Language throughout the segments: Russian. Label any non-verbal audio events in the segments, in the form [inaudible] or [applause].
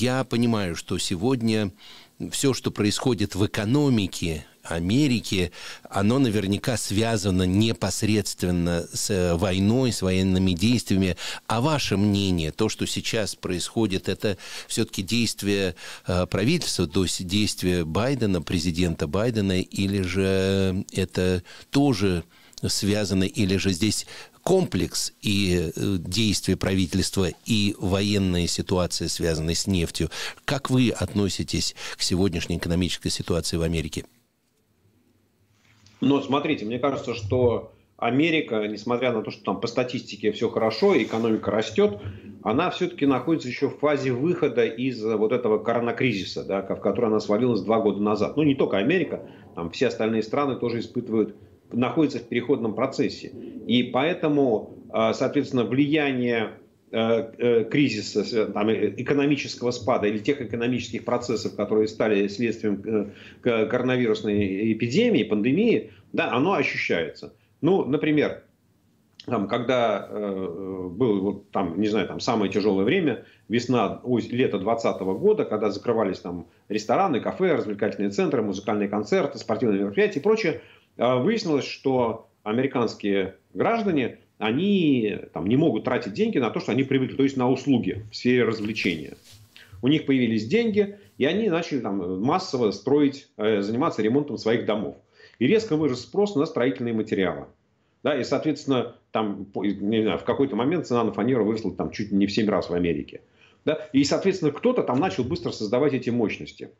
я понимаю, что сегодня все, что происходит в экономике Америки, оно наверняка связано непосредственно с э, войной, с военными действиями. А ваше мнение, то, что сейчас происходит, это все-таки действие э, правительства, то есть действие Байдена, президента Байдена, или же это тоже связано, или же здесь комплекс и э, действия правительства, и военная ситуация, связанная с нефтью. Как вы относитесь к сегодняшней экономической ситуации в Америке? Но смотрите, мне кажется, что Америка, несмотря на то, что там по статистике все хорошо, экономика растет, она все-таки находится еще в фазе выхода из вот этого коронакризиса, да, в который она свалилась два года назад. Ну, не только Америка, там все остальные страны тоже испытывают находится в переходном процессе. И поэтому, а, соответственно, влияние э, э, кризиса, там, э, экономического спада или тех экономических процессов, которые стали следствием коронавирусной эпидемии, пандемии, да, оно ощущается. Ну, например, там, когда э, было вот, там, не знаю, там самое тяжелое время, весна, ой, лето 2020 года, когда закрывались там рестораны, кафе, развлекательные центры, музыкальные концерты, спортивные мероприятия и прочее, а, выяснилось, что американские граждане, они там, не могут тратить деньги на то, что они привыкли, то есть на услуги в сфере развлечения. У них появились деньги, и они начали там, массово строить, э, заниматься ремонтом своих домов. И резко вырос спрос на строительные материалы. Да, и, соответственно, там, не знаю, в какой-то момент цена на фанеру выросла там, чуть не в 7 раз в Америке. Да? И, соответственно, кто-то там начал быстро создавать эти мощности.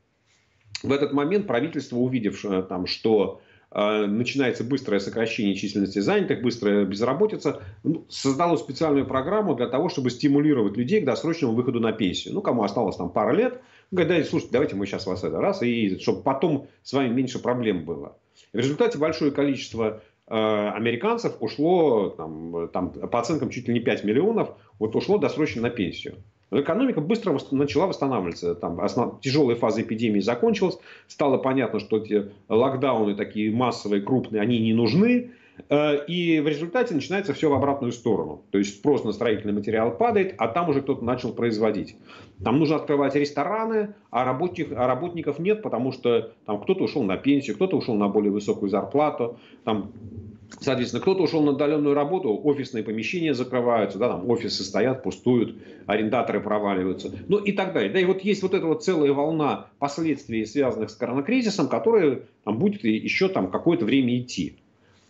В этот момент правительство, увидевшее, там, что а, начинается быстрое сокращение численности занятых, быстрая безработица, ну, создало специальную программу для того, чтобы стимулировать людей к досрочному выходу на пенсию. Ну, кому осталось там пара лет, говорят, слушайте, давайте мы сейчас вас это раз, и чтобы потом с вами меньше проблем было. В результате большое количество э, американцев ушло, там, там, по оценкам, чуть ли не 5 миллионов, вот ушло досрочно на пенсию. Но экономика быстро начала восстанавливаться. Там основ... тяжелая фаза эпидемии закончилась. Стало понятно, что эти локдауны такие массовые, крупные, они не нужны. Э, и в результате начинается все в обратную сторону. То есть спрос на строительный материал падает, а там уже кто-то начал производить. Там нужно открывать рестораны, а, работников, а работников нет, потому что там кто-то ушел на пенсию, кто-то ушел на более высокую зарплату. Там Соответственно, кто-то ушел на отдаленную работу, офисные помещения закрываются, да, там офисы стоят, пустуют, арендаторы проваливаются, ну и так далее. Да, и вот есть вот эта вот целая волна последствий, связанных с коронакризисом, которая там, будет еще там какое-то время идти.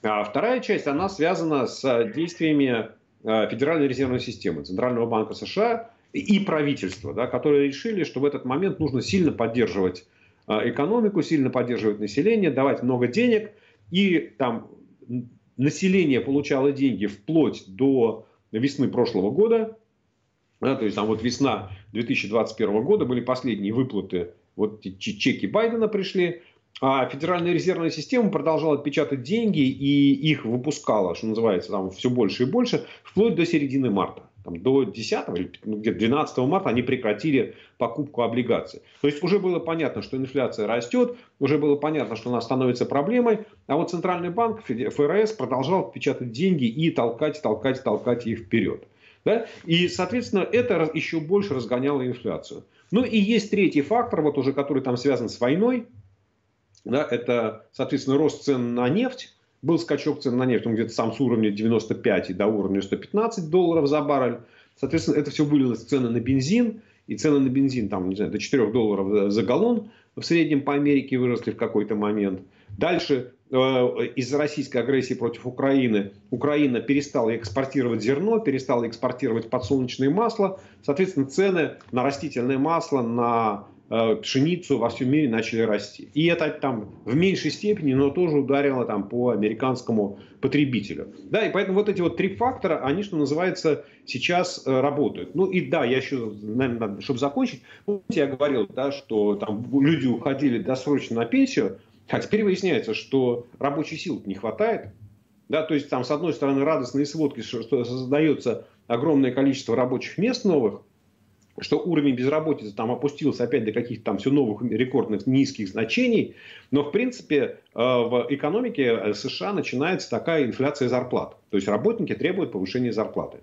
А вторая часть, она связана с действиями э, Федеральной резервной системы, Центрального банка США и правительства, да, которые решили, что в этот момент нужно сильно поддерживать э, экономику, сильно поддерживать население, давать много денег и там население получало деньги вплоть до весны прошлого года, да, то есть там вот весна 2021 года были последние выплаты, вот чеки Байдена пришли, а Федеральная резервная система продолжала печатать деньги и их выпускала, что называется, там все больше и больше, вплоть до середины марта там, до 10 или ну, где 12 марта они прекратили покупку облигаций. То есть уже было понятно, что инфляция растет, уже было понятно, что она становится проблемой, а вот Центральный банк, ФРС продолжал печатать деньги и толкать, толкать, толкать их вперед. Да? И, соответственно, это еще больше разгоняло инфляцию. Ну и есть третий фактор, вот уже который там связан с войной, да, это, соответственно, рост цен на нефть, был скачок цен на нефть, он где-то сам с уровня 95 и до уровня 115 долларов за баррель. Соответственно, это все вылилось в цены на бензин. И цены на бензин там, не знаю, до 4 долларов за галлон в среднем по Америке выросли в какой-то момент. Дальше э, из-за российской агрессии против Украины Украина перестала экспортировать зерно, перестала экспортировать подсолнечное масло. Соответственно, цены на растительное масло, на пшеницу во всем мире начали расти. И это там в меньшей степени, но тоже ударило там по американскому потребителю. Да, и поэтому вот эти вот три фактора, они, что называется, сейчас э, работают. Ну и да, я еще, наверное, чтобы закончить, помните, я говорил, да, что там люди уходили досрочно на пенсию, а теперь выясняется, что рабочей силы не хватает. Да, то есть там с одной стороны радостные сводки, что создается огромное количество рабочих мест новых, что уровень безработицы там опустился опять до каких-то там все новых рекордных низких значений, но в принципе э, в экономике э, США начинается такая инфляция зарплат. То есть работники требуют повышения зарплаты.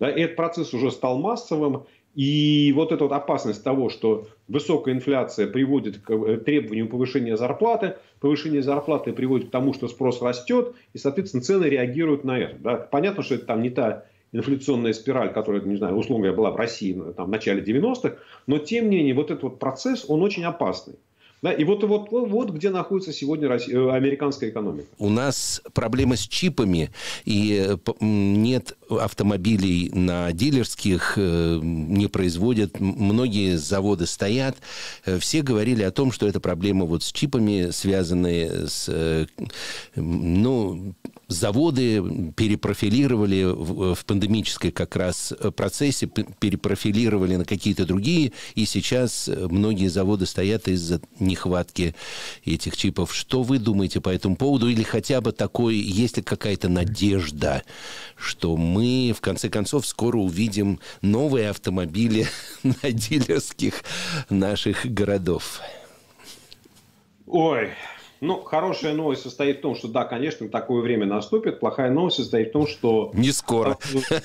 Да, и этот процесс уже стал массовым, И вот эта вот опасность того, что высокая инфляция приводит к э, требованию повышения зарплаты, повышение зарплаты приводит к тому, что спрос растет, и, соответственно, цены реагируют на это. Да? Понятно, что это там не та инфляционная спираль, которая, не знаю, условно говоря, была в России ну, там, в начале 90-х, но, тем не менее, вот этот вот процесс, он очень опасный. Да, и вот, вот, вот где находится сегодня Россия, э, американская экономика. У нас проблема с чипами, и э, нет автомобилей на дилерских, э, не производят, многие заводы стоят. Все говорили о том, что это проблема вот с чипами, связанные с ну, заводы перепрофилировали в, в пандемической как раз э, процессе, перепрофилировали на какие-то другие, и сейчас э, многие заводы стоят из-за нехватки этих чипов. Что вы думаете по этому поводу? Или хотя бы такой, есть ли какая-то надежда, что мы, в конце концов, скоро увидим новые автомобили [laughs] на дилерских наших городов? Ой, ну, хорошая новость состоит в том, что да, конечно, такое время наступит. Плохая новость состоит в том, что... Не скоро.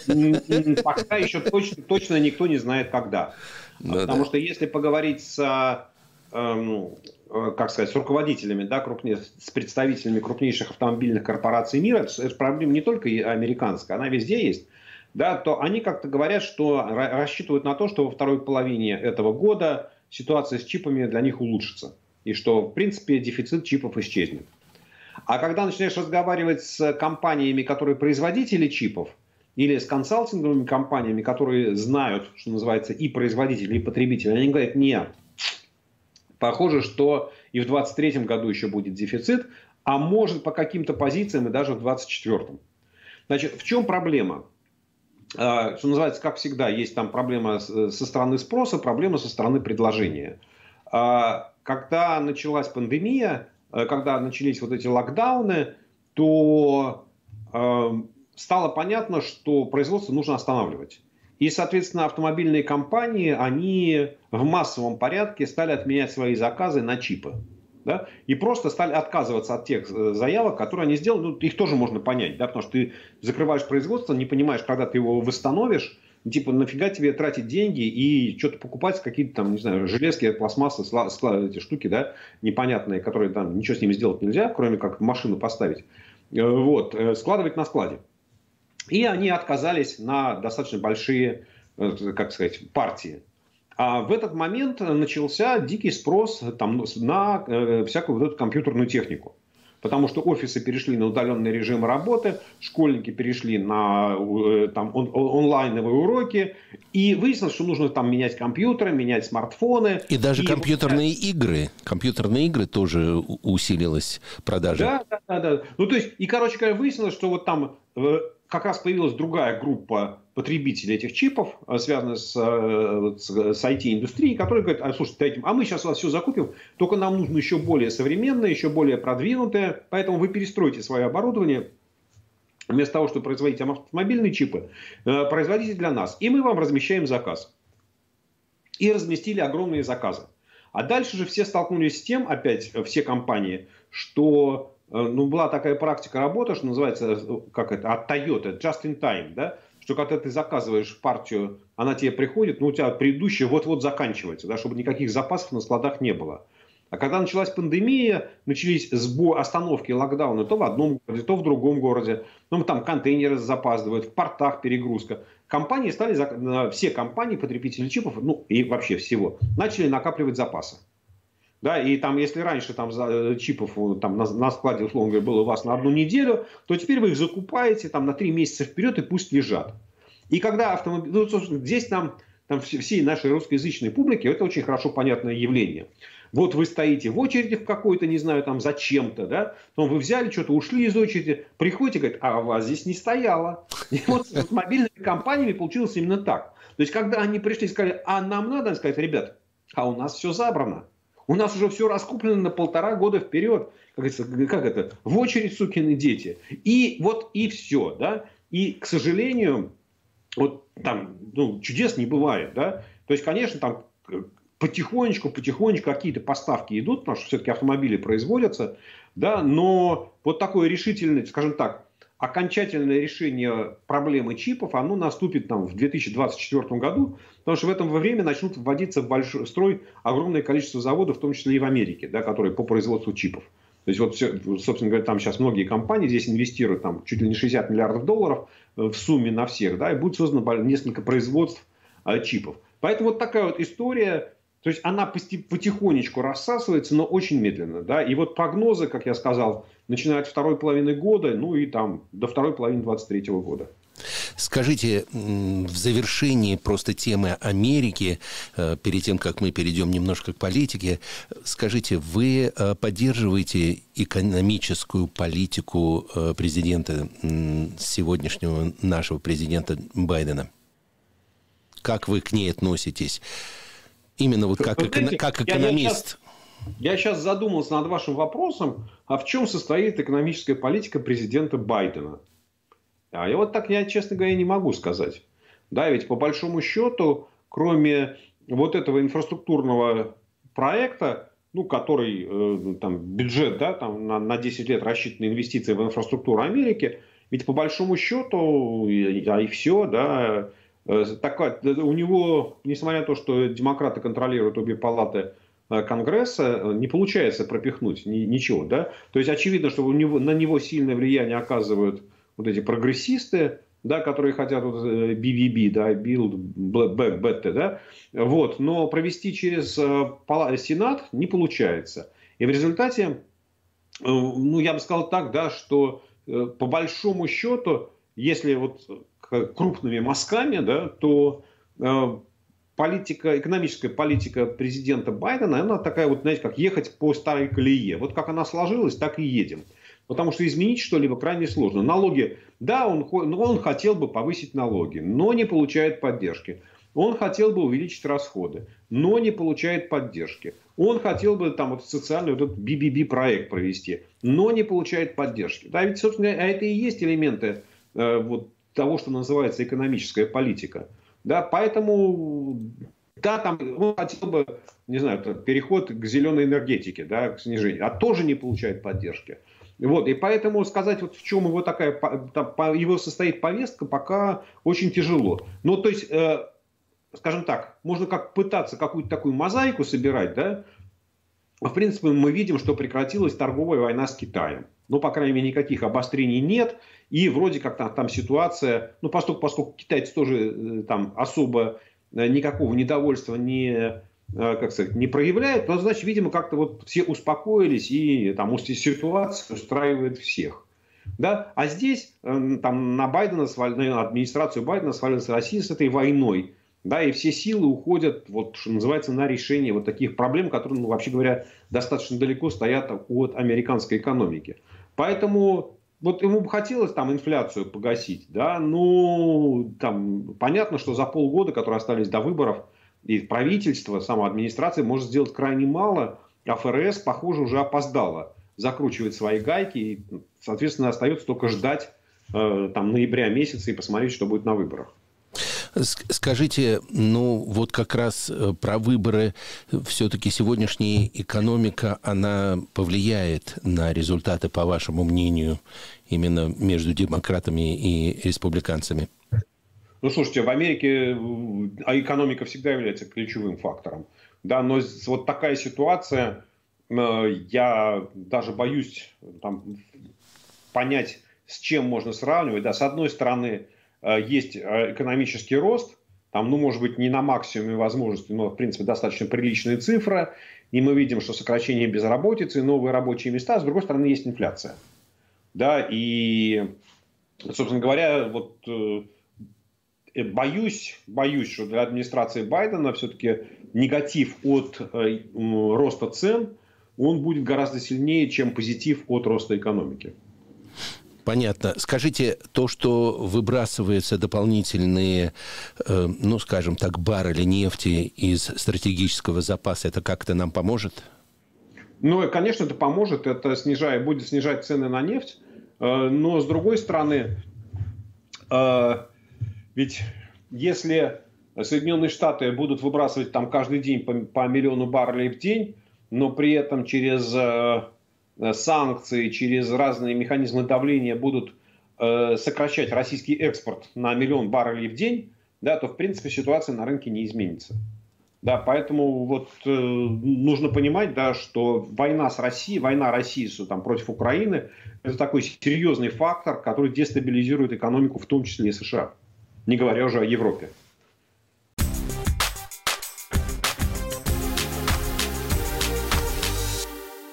[laughs] Пока еще точно, точно никто не знает, когда. Ну, Потому да. что если поговорить с, эм, э, как сказать, с руководителями, да, крупнее, с представителями крупнейших автомобильных корпораций мира, это проблема не только американская, она везде есть, да, то они как-то говорят, что рассчитывают на то, что во второй половине этого года ситуация с чипами для них улучшится и что, в принципе, дефицит чипов исчезнет. А когда начинаешь разговаривать с компаниями, которые производители чипов, или с консалтинговыми компаниями, которые знают, что называется, и производители, и потребители, они говорят, нет, похоже, что и в 2023 году еще будет дефицит, а может по каким-то позициям и даже в 2024. Значит, в чем проблема? А, что называется, как всегда, есть там проблема со стороны спроса, проблема со стороны предложения. Когда началась пандемия, э, когда начались вот эти локдауны, то э, стало понятно, что производство нужно останавливать. И, соответственно, автомобильные компании, они в массовом порядке стали отменять свои заказы на чипы. Да? И просто стали отказываться от тех э, заявок, которые они сделали. Ну, их тоже можно понять, да? потому что ты закрываешь производство, не понимаешь, когда ты его восстановишь, Типа, нафига тебе тратить деньги и что-то покупать, какие-то там, не знаю, железки, пластмассы, сла, эти штуки, да, непонятные, которые там ничего с ними сделать нельзя, кроме как машину поставить. Э, вот, э, складывать на складе. И они отказались на достаточно большие, э, как сказать, партии. А в этот момент начался дикий спрос там, на всякую вот эту компьютерную технику потому что офисы перешли на удаленный режим работы, школьники перешли на э, там, он, онлайновые уроки, и выяснилось, что нужно там менять компьютеры, менять смартфоны. И даже и компьютерные вот, игры, компьютерные игры тоже усилилась продажа. Да, да, да. Ну, то есть, и, короче говоря, выяснилось, что вот там э, как раз появилась другая группа потребителей этих чипов, э, связанных с, э, с, с IT-индустрией, которые говорят, а, слушайте, а мы сейчас у вас все закупим, только нам нужно еще более современное, еще более продвинутое, поэтому вы перестройте свое оборудование, вместо того, чтобы производить автомобильные чипы, э, производите для нас, и мы вам размещаем заказ. И разместили огромные заказы. А дальше же все столкнулись с тем, опять все компании, что ну, была такая практика работы, что называется, э, как это, от Toyota, just in time, да, что когда ты заказываешь партию, она тебе приходит, но у тебя предыдущая вот-вот заканчивается, да, чтобы никаких запасов на складах не было. А когда началась пандемия, начались сбо остановки, локдауны то в одном городе, то в другом городе. Ну, там контейнеры запаздывают, в портах перегрузка. Компании стали, э, все компании, потребители чипов, ну и вообще всего, начали накапливать запасы. Да, и там, если раньше там за, э, чипов там, на, на складе, условно говоря, было у вас на одну неделю, то теперь вы их закупаете там, на три месяца вперед и пусть лежат. И когда автомобиль... Ну, здесь нам, там всей нашей русскоязычной публике это очень хорошо понятное явление. Вот вы стоите в очереди в какой-то, не знаю, там зачем-то, да, потом вы взяли что-то, ушли из очереди, приходите, говорят, а у вас здесь не стояло. [laughs] И вот с мобильными компаниями получилось именно так. То есть, когда они пришли и сказали, а нам надо, сказать, ребят, а у нас все забрано. У нас уже все раскуплено на полтора года вперед. Как, как это? В очередь, сукины дети. И вот и все. Да? И, к сожалению, вот там ну, чудес не бывает. Да? То есть, конечно, там потихонечку, потихонечку какие-то поставки идут, потому что все-таки автомобили производятся, да, но вот такое решительное, скажем так, окончательное решение проблемы чипов, оно наступит там, в 2024 году, потому что в это время начнут вводиться в большой строй огромное количество заводов, в том числе и в Америке, да, которые по производству чипов. То есть, вот, все, собственно говоря, там сейчас многие компании здесь инвестируют там, чуть ли не 60 миллиардов долларов э, в сумме на всех, да, и будет создано несколько производств э, чипов. Поэтому вот такая вот история, то есть она потихонечку рассасывается, но очень медленно. Да? И вот прогнозы, как я сказал, начинают второй половины года, ну и там до второй половины 2023 года. Скажите, в завершении просто темы Америки, э, перед тем, как мы перейдем немножко к политике, скажите, вы э, поддерживаете экономическую политику э, президента, сегодняшнего нашего президента Байдена? Как вы к ней относитесь? Именно вот как, знаете, как экономист. Я, я, сейчас, я сейчас задумался над вашим вопросом, а в чем состоит экономическая политика президента Байдена? А я вот так, я, честно говоря, не могу сказать. Да, ведь по большому счету, кроме вот этого инфраструктурного проекта, ну, который э, там бюджет, да, там на, на 10 лет рассчитаны инвестиции в инфраструктуру Америки, ведь по большому счету, и, а и все, да, такая, у него, несмотря на то, что демократы контролируют обе палаты э, Конгресса, э, не получается пропихнуть ни, ничего, да. То есть очевидно, что у него, на него сильное влияние оказывают вот эти прогрессисты, да, которые хотят вот BVB, э, да, Build Back Better, да, вот, но провести через э, Сенат не получается. И в результате, э, ну, я бы сказал так, да, что по большому счету, если вот крупными мазками, да, то политика, экономическая политика президента Байдена, она такая вот, знаете, как ехать по старой колее. Вот как она сложилась, так и едем. Потому что изменить что-либо крайне сложно. Налоги, да, он, он хотел бы повысить налоги, но не получает поддержки. Он хотел бы увеличить расходы, но не получает поддержки. Он хотел бы там вот социальный вот этот BBB проект провести, но не получает поддержки. Да, ведь, собственно, а это и есть элементы э, вот того, что называется экономическая политика. Да, поэтому да, там он хотел бы, не знаю, переход к зеленой энергетике, да, к снижению, а тоже не получает поддержки. Вот, и поэтому сказать, вот в чем его такая, его состоит повестка, пока очень тяжело. Ну, то есть, э, скажем так, можно как пытаться какую-то такую мозаику собирать, да, в принципе, мы видим, что прекратилась торговая война с Китаем. Ну, по крайней мере, никаких обострений нет. И вроде как там, там ситуация, ну, поскольку, поскольку китайцы тоже э, там особо э, никакого недовольства не Э, как сказать, не проявляет, но, значит, видимо, как-то вот все успокоились, и там ситуация устраивает всех. Да? А здесь э, там, на Байдена, на администрацию Байдена свалилась Россия с этой войной. Да, и все силы уходят, вот, что называется, на решение вот таких проблем, которые, ну, вообще говоря, достаточно далеко стоят от американской экономики. Поэтому вот ему бы хотелось там инфляцию погасить, да, ну, там, понятно, что за полгода, которые остались до выборов, и правительство, сама администрация может сделать крайне мало, а ФРС, похоже, уже опоздала закручивает свои гайки, и, соответственно, остается только ждать э, там, ноября месяца и посмотреть, что будет на выборах. Скажите, ну вот как раз э, про выборы, все-таки сегодняшняя экономика, она повлияет на результаты, по вашему мнению, именно между демократами и республиканцами? Ну, слушайте, в Америке а экономика всегда является ключевым фактором. Да, но вот такая ситуация, э, я даже боюсь там, понять, с чем можно сравнивать. Да, с одной стороны, э, есть э, экономический рост, там, ну, может быть, не на максимуме возможностей, но, в принципе, достаточно приличная цифра. И мы видим, что сокращение безработицы, новые рабочие места. С другой стороны, есть инфляция. Да, и, собственно говоря, вот Э, боюсь, боюсь, что для администрации Байдена все-таки негатив от э, роста цен, он будет гораздо сильнее, чем позитив от роста экономики. Понятно. Скажите, то, что выбрасываются дополнительные, э, ну, скажем так, баррели нефти из стратегического запаса, это как-то нам поможет? Ну, конечно, это поможет. Это снижает, будет снижать цены на нефть. Э, но, с другой стороны, э, ведь если Соединенные Штаты будут выбрасывать там каждый день по, по миллиону баррелей в день, но при этом через э, санкции, через разные механизмы давления будут э, сокращать российский экспорт на миллион баррелей в день, да, то в принципе ситуация на рынке не изменится. Да, поэтому вот э, нужно понимать, да, что война с Россией, война России там, против Украины, это такой серьезный фактор, который дестабилизирует экономику, в том числе и США, не говоря уже о Европе.